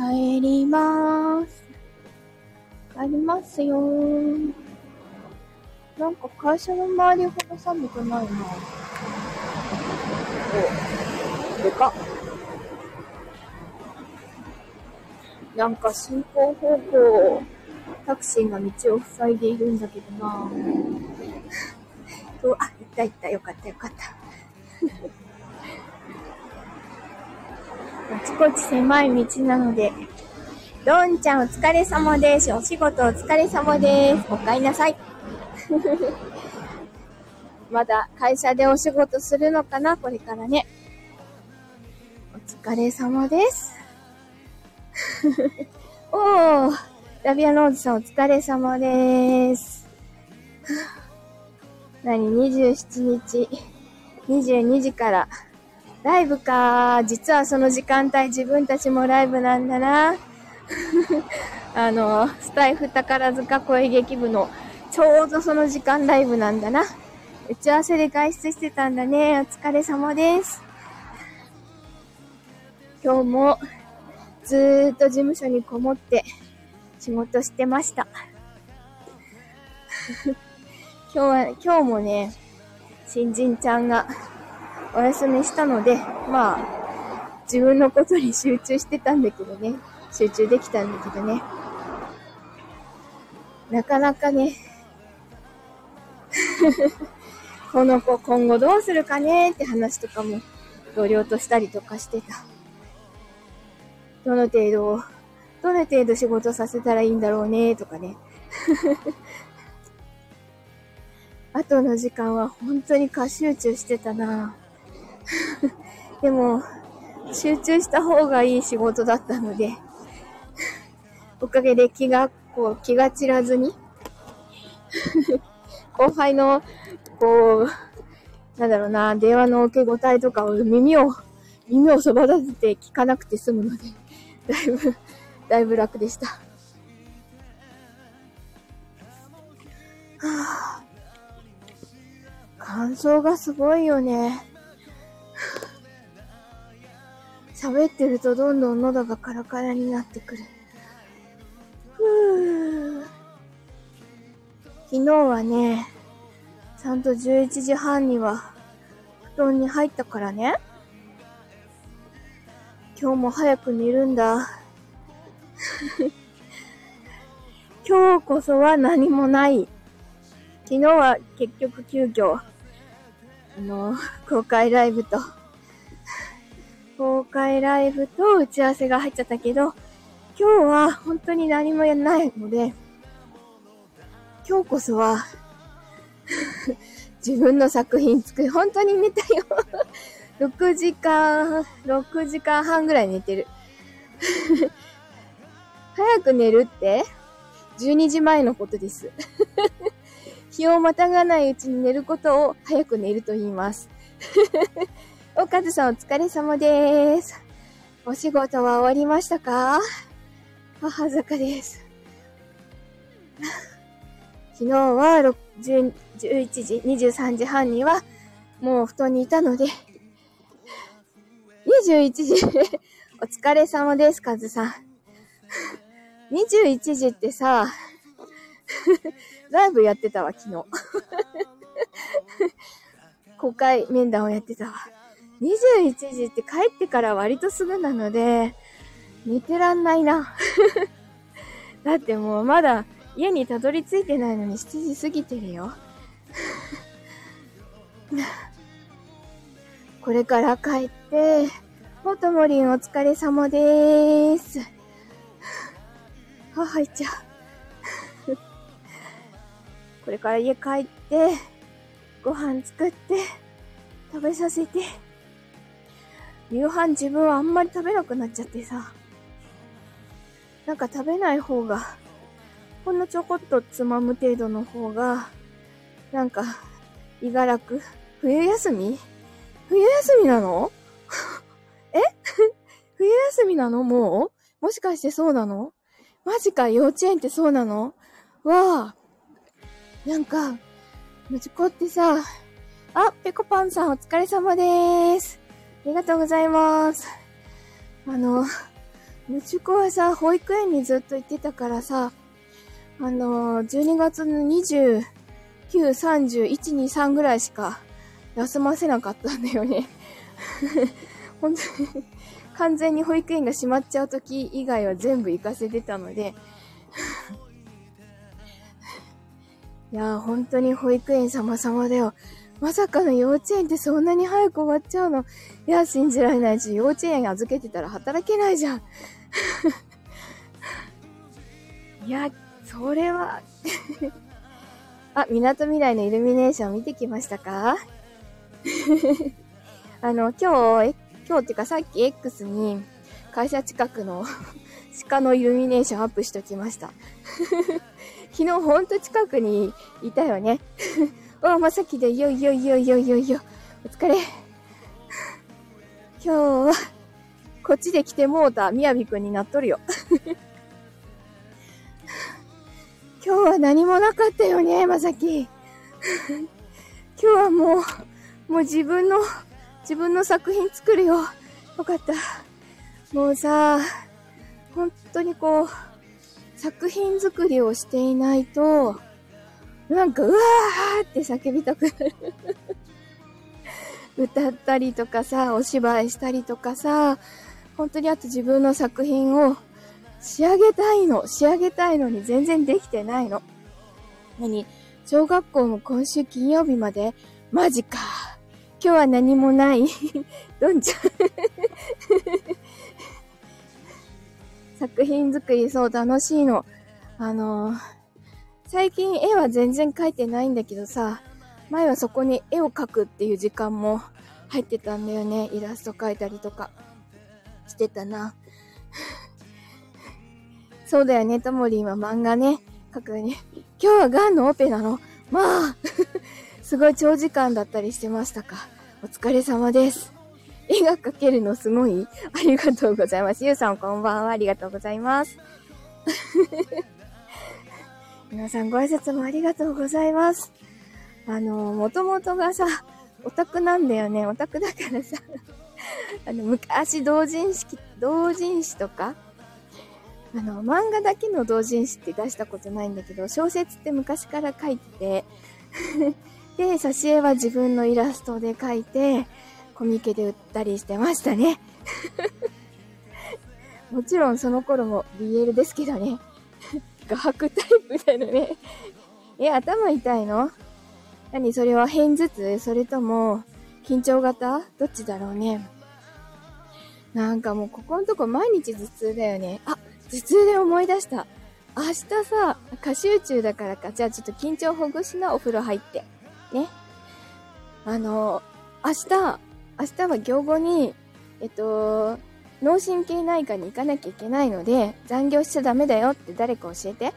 帰りまーす。帰りますよー。なんか会社の周りほど寒くないな。お、でかっ。なんか進行方向、タクシーが道を塞いでいるんだけどな と、あ、行った行った、よかったよかった。あちこち狭い道なので、どんちゃんお疲れ様です。お仕事お疲れ様です。お帰りなさい。まだ会社でお仕事するのかな？これからね。お疲れ様です。おー、ラビアローズさんお疲れ様です。何 ?27 日、22時から、ライブか。実はその時間帯自分たちもライブなんだな。あの、スタイフ宝塚声劇部のちょうどその時間ライブなんだな。打ち合わせで外出してたんだね。お疲れ様です。今日もずーっと事務所にこもって仕事してました。今日は、今日もね、新人ちゃんがお休みしたので、まあ、自分のことに集中してたんだけどね。集中できたんだけどね。なかなかね、この子今後どうするかねって話とかも同僚としたりとかしてた。どの程度、どの程度仕事させたらいいんだろうねとかね。後の時間は本当に過集中してたなでも、集中した方がいい仕事だったので、おかげで気が、こう、気が散らずに 後輩の、こう、なんだろうな、電話の受け答えとかを耳を、耳をそば立てて聞かなくて済むので、だいぶ、だいぶ楽でした。はあ、感想がすごいよね。喋ってるとどんどん喉がカラカラになってくる。ふぅ。昨日はね、ちゃんと11時半には布団に入ったからね。今日も早く寝るんだ。今日こそは何もない。昨日は結局急遽、あの、公開ライブと、公開ライブと打ち合わせが入っちゃったけど、今日は本当に何もやらないので、今日こそは 自分の作品作る。本当に寝たよ 6時間、6時間半ぐらい寝てる早く寝るって12時前のことです日をまたがないうちに寝ることを早く寝ると言います おかずさんお疲れ様です。お仕事は終わりましたか？母坂です。昨日は11時、23時半にはもう布団にいたので、21時 お疲れ様です、カズさん。21時ってさ、ライブやってたわ、昨日。公開面談をやってたわ。21時って帰ってから割とすぐなので、寝てらんないな。だってもうまだ家にたどり着いてないのに7時過ぎてるよ。これから帰って、もともりんお疲れ様でーす。は、入っちゃう。これから家帰って、ご飯作って、食べさせて。夕飯自分はあんまり食べなくなっちゃってさ。なんか食べない方がほんのちょこっとつまむ程度の方が、なんか、いがらく。冬休み？冬休みなの？え？冬休みなの？もう？もしかしてそうなの？マジか幼稚園ってそうなの？わあ。なんか、むちこってさ、あ、ぺこぱんさんお疲れ様でーす。ありがとうございます。あの、息子はさ、保育園にずっと行ってたからさ、あの、12月の29、30、1、2、3ぐらいしか休ませなかったんだよね。本当に完全に保育園が閉まっちゃう時以外は全部行かせてたのでいやー、本当に保育園様々だよ。まさかの幼稚園ってそんなに早く終わっちゃうの？いや、信じられないし、幼稚園預けてたら働けないじゃん。いや、それは あ、港未来のイルミネーション見てきましたか？あの、今日、今日っていうかさっき X に会社近くの鹿のイルミネーションアップしときました。昨日ほんと近くにいたよね。お、まさきで、よいよいよいよいよいよ。お疲れ。今日は、こっちで来てもうた、みやびくんになっとるよ。今日は何もなかったよね、まさき。今日はもう、もう自分の、自分の作品作るよ。よかった。もうさ、本当にこう、作品作りをしていないと、なんか、うわーって叫びたくなる 歌ったりとかさ、お芝居したりとかさ、本当にあと自分の作品を仕上げたいの。仕上げたいのに全然できてないの。何？小学校も今週金曜日までマジか。今日は何もない。どんちゃん作品作りそう楽しいの。あのー、最近絵は全然描いてないんだけどさ、前はそこに絵を描くっていう時間も入ってたんだよね。イラスト描いたりとかしてたな。そうだよね、ともりんは漫画ね、描くね。今日はガンのオペなの？まあ すごい長時間だったりしてましたか。お疲れ様です。絵が描けるのすごい？ありがとうございます。ゆうさんこんばんは。ありがとうございます。皆さんご挨拶もありがとうございます。あの、もともとがさ、オタクなんだよね。オタクだからさ、あの、昔同人誌、同人誌とか、あの、漫画だけの同人誌って出したことないんだけど、小説って昔から書いててで、挿絵は自分のイラストで描いて、コミケで売ったりしてましたね もちろんその頃も BL ですけどね。画伯タイプだよねえ、頭痛いの？何それは偏頭痛？それとも、緊張型？どっちだろうね。なんかもうここのとこ毎日頭痛だよね。あ、頭痛で思い出した。明日さ、過集中だからか。じゃあちょっと緊張ほぐしな、お風呂入って。ね。あの、明日、明日は行後に、えっと、脳神経内科に行かなきゃいけないので、残業しちゃダメだよって誰か教えて。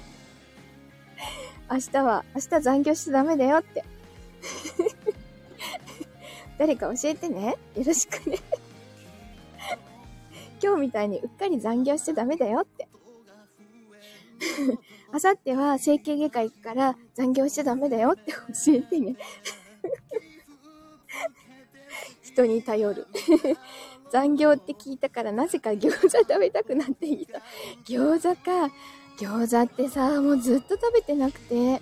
明日は、明日残業しちゃダメだよって。誰か教えてね。よろしくね。今日みたいにうっかり残業しちゃダメだよって。あさっては整形外科行くから残業しちゃダメだよって教えてね。に頼る。残業って聞いたからなぜか餃子食べたくなってきた。餃子か。餃子ってさ、もうずっと食べてなくて。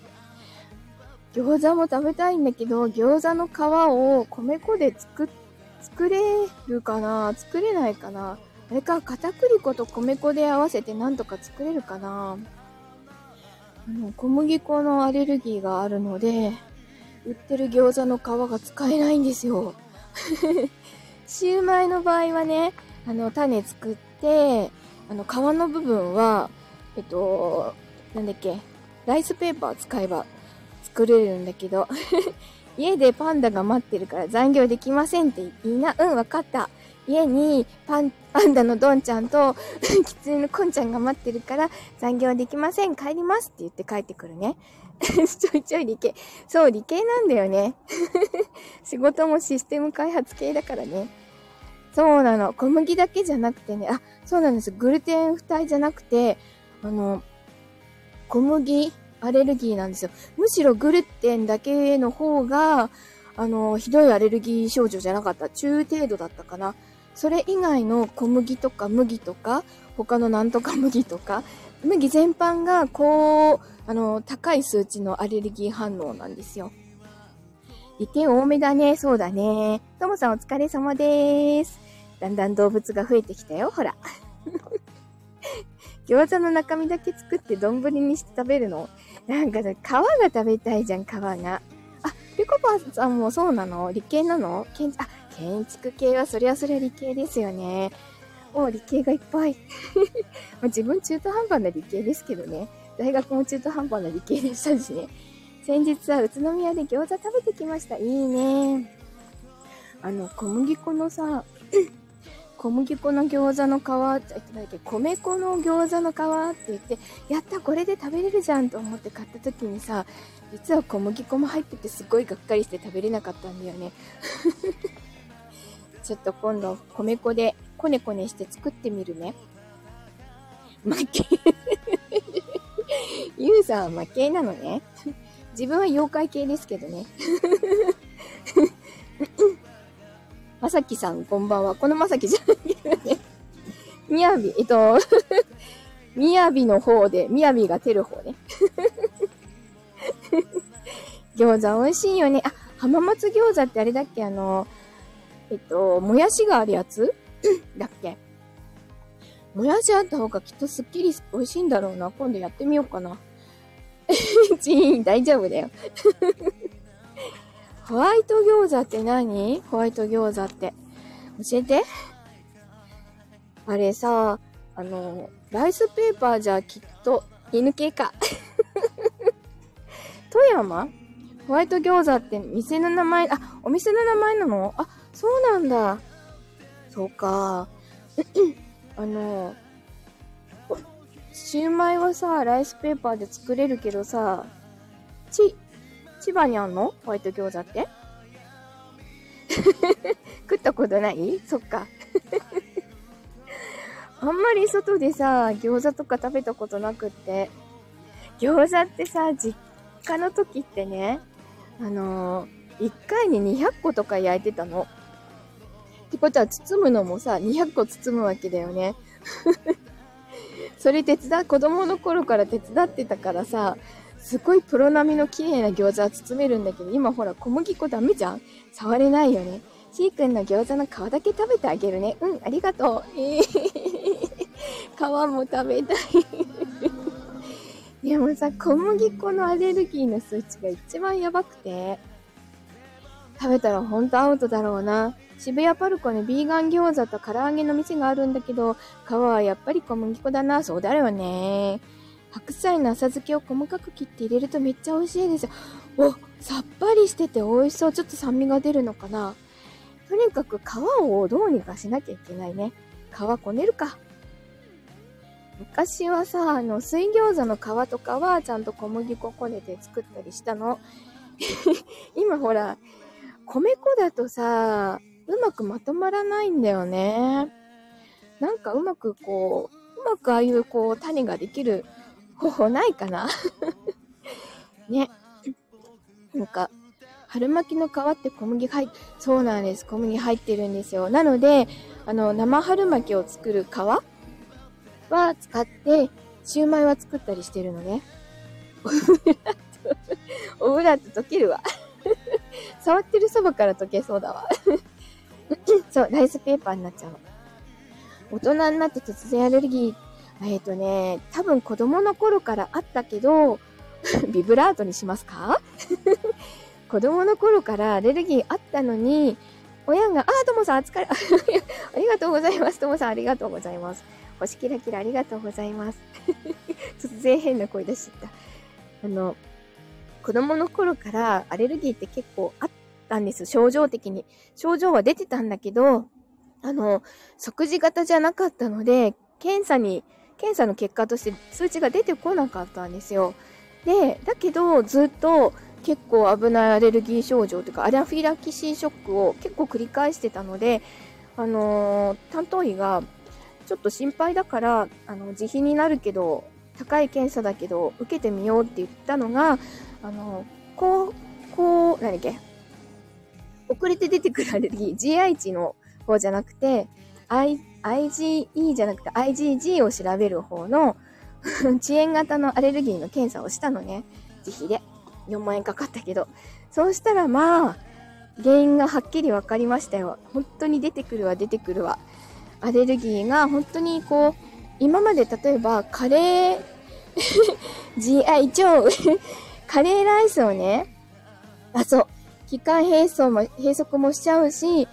餃子も食べたいんだけど、餃子の皮を米粉で作、作れるかな？作れないかな？あれか、片栗粉と米粉で合わせてなんとか作れるかな？あの、小麦粉のアレルギーがあるので、売ってる餃子の皮が使えないんですよ。シューマイの場合はね、あの、種作って、あの、皮の部分は、えっと、なんだっけ、ライスペーパー使えば作れるんだけど、家でパンダが待ってるから残業できませんって言いな、うん、わかった。家にパン、パンダのドンちゃんと、キツネのコンちゃんが待ってるから、残業できません、帰りますって言って帰ってくるね。ちょいちょい理系。そう、理系なんだよね。仕事もシステム開発系だからね。そうなの。小麦だけじゃなくてね、あ、そうなんです。グルテン不体じゃなくて、あの、小麦アレルギーなんですよ。むしろグルテンだけの方が、あの、ひどいアレルギー症状じゃなかった。中程度だったかな。それ以外の小麦とか麦とか、他のなんとか麦とか、麦全般が、こう、あの、高い数値のアレルギー反応なんですよ。利点多めだね。そうだね。ともさんお疲れ様です。だんだん動物が増えてきたよ。ほら。餃子の中身だけ作って丼にして食べるの？なんかさ、皮が食べたいじゃん、皮が。あ、ぺこぱさんもそうなの？理系なの？建あ、建築系はそりゃそりゃ理系ですよね。お理系がいっぱい。自分中途半端な理系ですけどね。大学も中途半端な理系でしたしね。先日は宇都宮で餃子食べてきました。いいね。あの、小麦粉のさ、小麦粉の餃子の皮、っと、なんだっけ、米粉の餃子の皮って言って、やった、これで食べれるじゃんと思って買った時にさ、実は小麦粉も入っててすごいがっかりして食べれなかったんだよね。ちょっと今度、米粉でこねこねして作ってみるね。負け。ゆうさんは負けなのね。自分は妖怪系ですけどね。まさきさん、こんばんは。このまさきじゃないけどね。みやび、えっと、みやびの方で、みやびが照る方ね。餃子美味しいよね。あ、浜松餃子ってあれだっけ？あの、えっと、もやしがあるやつ？だっけ？もやしあった方がきっとすっきり美味しいんだろうな。今度やってみようかな。チーン、大丈夫だよ。ホワイト餃子って何？ホワイト餃子って。教えて。あれさ、あの、ライスペーパーじゃきっと犬系か。富山？ホワイト餃子って店の名前、あ、お店の名前なの？あ、そうなんだ。そうか。あの、シューマイはさ、ライスペーパーで作れるけどさ、ち、千葉にあんの？ホワイト餃子って？食ったことない？そっか。あんまり外でさ、餃子とか食べたことなくって。餃子ってさ、実家の時ってね、あのー、1回に200個とか焼いてたの。ってことは包むのもさ、200個包むわけだよね。それ手伝、子供の頃から手伝ってたからさ、すごいプロ並みの綺麗な餃子は包めるんだけど、今ほら小麦粉ダメじゃん触れないよね。しーくんの餃子の皮だけ食べてあげるね。うん、ありがとう。えー、皮も食べたい でもさ、小麦粉のアレルギーの数値が一番やばくて、食べたらほんとアウトだろうな。渋谷パルコにビーガン餃子と唐揚げの店があるんだけど、皮はやっぱり小麦粉だな。そうだよね。白菜の浅漬けを細かく切って入れるとめっちゃ美味しいですよ。お、さっぱりしてて美味しそう。ちょっと酸味が出るのかな。とにかく皮をどうにかしなきゃいけないね。皮こねるか。昔はさ、あの、水餃子の皮とかはちゃんと小麦粉こねて作ったりしたの。今ほら、米粉だとさ、うまくまとまらないんだよね。なんかうまくこう、うまくああいうこう、種ができる方法ないかな ね。なんか、春巻きの皮って小麦入って、そうなんです。小麦入ってるんですよ。なので、あの、生春巻きを作る皮は使って、シューマイは作ったりしてるのね。オブラート、オブラート溶けるわ。触ってるそばから溶けそうだわ。そう、ライスペーパーになっちゃう。大人になって突然アレルギーえっ、ー、とね、多分子供の頃からあったけど、ビブラートにしますか？子供の頃からアレルギーあったのに、親が、あ、ともさん、お疲れ、ありがとうございます。ともさん、ありがとうございます。星キラキラありがとうございます。突然変な声出しちゃった。あの、子供の頃からアレルギーって結構あったたんです。症状的に。症状は出てたんだけど、あの、即時型じゃなかったので、検査に検査の結果として数値が出てこなかったんですよ。で、だけどずっと結構危ないアレルギー症状というかアナフィラキシーショックを結構繰り返してたので、あのー、担当医がちょっと心配だからあの自費になるけど高い検査だけど受けてみようって言ったのが、あの、こう、こう、何だっけ遅れて出てくるアレルギー、GI 値の方じゃなくて、I、IgE じゃなくて IgG を調べる方の 遅延型のアレルギーの検査をしたのね。自費で。4万円かかったけど。そうしたらまあ、原因がはっきり分かりましたよ。本当に出てくるわ、出てくるわ。アレルギーが本当にこう、今まで例えばカレー GI 超カレーライスをね、あ、そう、気管閉塞も、閉塞もしちゃうし、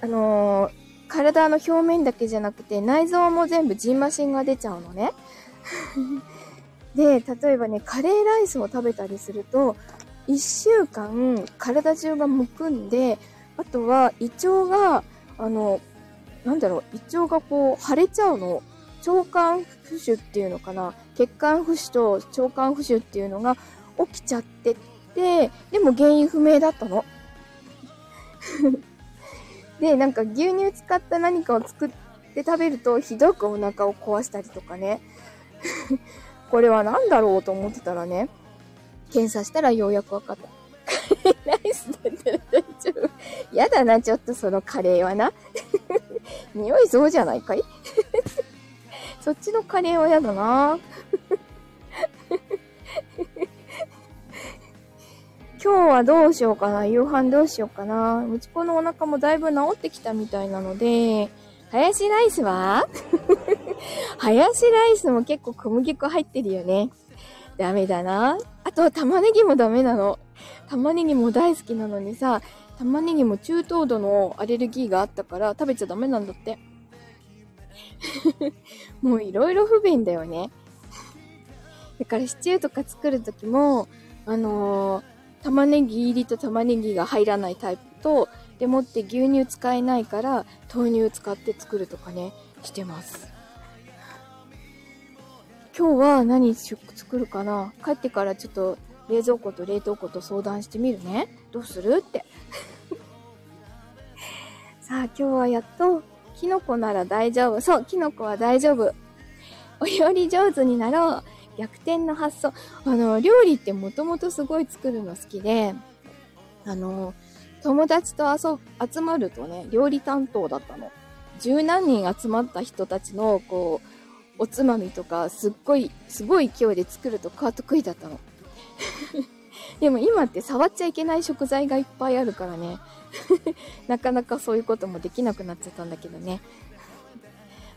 あのー、体の表面だけじゃなくて内臓も全部ジンマシンが出ちゃうのね。で、例えばね、カレーライスを食べたりすると、1週間体中がむくんで、あとは胃腸が、あの、なんだろう、胃腸がこう腫れちゃうの。腸管浮腫っていうのかな。血管浮腫と腸管浮腫っていうのが起きちゃってって、でも原因不明だったの。で、なんか牛乳使った何かを作って食べるとひどくお腹を壊したりとかね。これは何だろうと思ってたらね、検査したらようやくわかった。カレーライスだったら大丈夫。やだな、ちょっとそのカレーはな。匂いそうじゃないかい？そっちのカレーはやだな。今日はどうしようかな夕飯どうしようかなうち子のお腹もだいぶ治ってきたみたいなので、ハヤシライスは？ハヤシライスも結構小麦粉入ってるよね。ダメだな。あと、玉ねぎもダメなの。玉ねぎも大好きなのにさ、玉ねぎも中等度のアレルギーがあったから食べちゃダメなんだって。もういろいろ不便だよね。だからシチューとか作るときも、あのー、玉ねぎ入りと玉ねぎが入らないタイプと、でもって牛乳使えないから豆乳使って作るとかね、してます。今日は何作るかな？帰ってからちょっと冷蔵庫と冷凍庫と相談してみるね。どうする？って。さあ今日はやっと、キノコなら大丈夫。そう、キノコは大丈夫。お料理上手になろう。逆転の発想。あの、料理ってもともとすごい作るの好きで、あの、友達と遊、集まるとね、料理担当だったの。十何人集まった人たちの、こう、おつまみとか、すっごい、すごい勢いで作るとか得意だったの。でも今って触っちゃいけない食材がいっぱいあるからね。なかなかそういうこともできなくなっちゃったんだけどね。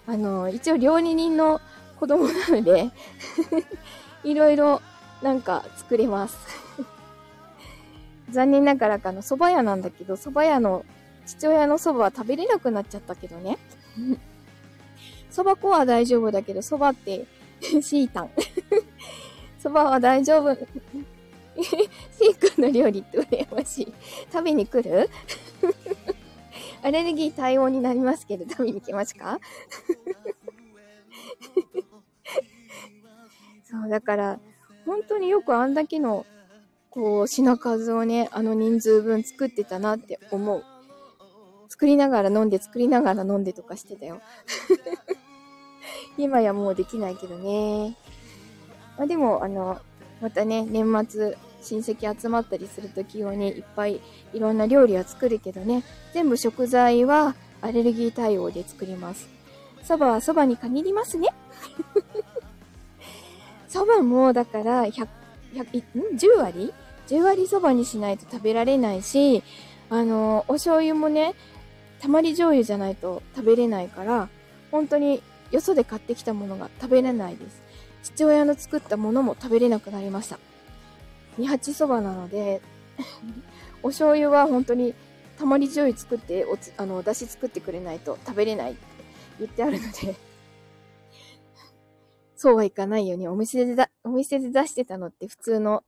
あの、一応料理人の子供なので いろいろなんか作れます残念ながらかの蕎麦屋なんだけど、蕎麦屋の父親の蕎麦は食べれなくなっちゃったけどね。蕎麦粉は大丈夫だけど、蕎麦って シータン。蕎麦は大丈夫。シー君の料理って羨ましい。食べに来る？アレルギー対応になりますけど、食べに来ますかそう、だから、本当によくあんだけの、こう、品数をね、あの人数分作ってたなって思う。作りながら飲んで、作りながら飲んでとかしてたよ。今やもうできないけどね。まあ、でも、あの、またね、年末、親戚集まったりするとき用にいっぱいいろんな料理は作るけどね、全部食材はアレルギー対応で作ります。蕎麦は蕎麦に限りますね。蕎麦も、だから、100、100、10割 ?10 割蕎麦にしないと食べられないし、あの、お醤油もね、たまり醤油じゃないと食べれないから、本当によそで買ってきたものが食べれないです。父親の作ったものも食べれなくなりました。二八そばなので お醤油は本当にたまり醤油作って、おつ、あの、だし作ってくれないと食べれないって言ってあるのでそうはいかないように、お店でだ、お店で出してたのって普通の、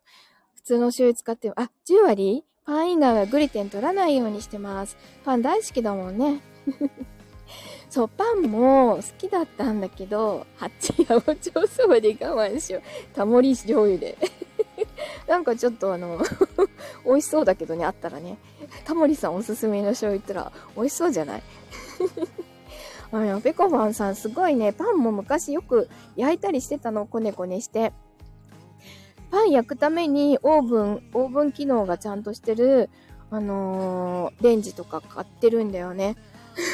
普通の醤油使って、あ、10割？パン以外はグルテン取らないようにしてます。パン大好きだもんね。そう、パンも好きだったんだけど、八八百長そばで我慢しよう。タモリ醤油で。なんかちょっとあの 美味しそうだけどね、あったらね。タモリさんおすすめの醤油言ったら美味しそうじゃない？あの、ペコファンさんすごいね、パンも昔よく焼いたりしてたの、こねこねして。パン焼くためにオーブン、オーブン機能がちゃんとしてる、あのー、レンジとか買ってるんだよね。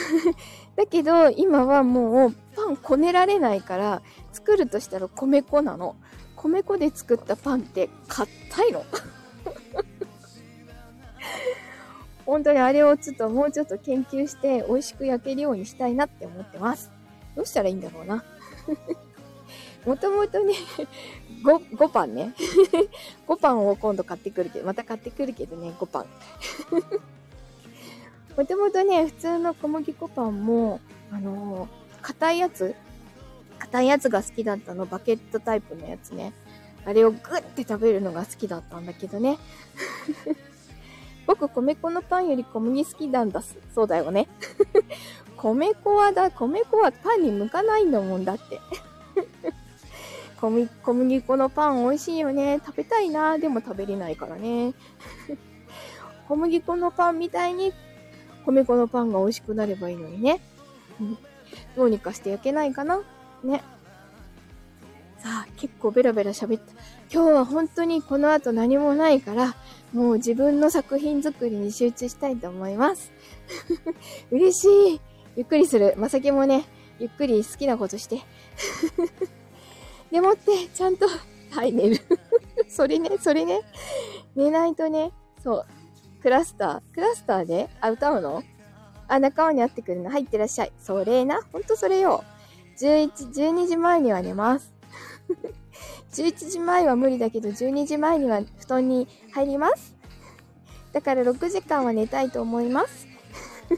だけど、今はもうパンこねられないから、作るとしたら米粉なの。米粉で作ったパンって硬いの。本当にあれをちょっともうちょっと研究して美味しく焼けるようにしたいなって思ってます。どうしたらいいんだろうな。もともとね、5、5パンね。5パンを今度買ってくるけど、また買ってくるけどね、5パン。もともとね、普通の小麦粉パンも、あのー、硬いやつ硬いやつが好きだったの、バケットタイプのやつね。あれをグッて食べるのが好きだったんだけどね。僕、米粉のパンより小麦好きなんだすそうだよね。米粉はだ、米粉はパンに向かないんだもんだって。小麦小麦粉のパン美味しいよね。食べたいな。でも食べれないからね。小麦粉のパンみたいに米粉のパンが美味しくなればいいのにね。どうにかして焼けないかなね。さあ、結構ベラベラ喋った。今日は本当にこの後何もないから、もう自分の作品作りに集中したいと思います。嬉しい。ゆっくりする。まさきもね、ゆっくり好きなことして。でもって、ちゃんと、はい、寝る。それね、それね。寝ないとね、そう。クラスター、クラスターで、あ、歌うの？あ、仲間に会ってくるの。入ってらっしゃい。それな。ほんとそれよ。11、12時前には寝ます。11時前は無理だけど、12時前には布団に入ります。だから6時間は寝たいと思います。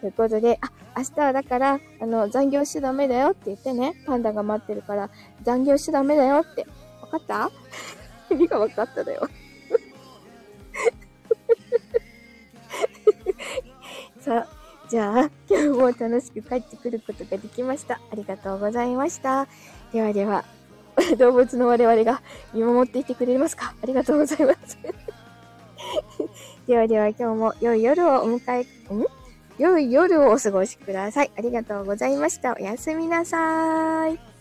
ということで、あ、明日はだから、あの、残業しちゃダメだよって言ってね、パンダが待ってるから、残業しちゃダメだよって。わかった？何がわかっただよ さあ、じゃあ、今日も楽しく帰ってくることができました。ありがとうございました。ではでは、動物の我々が見守っていてくれますか？ありがとうございます。ではでは今日も良い夜をお迎え、ん？良い夜をお過ごしください。ありがとうございました。おやすみなさーい。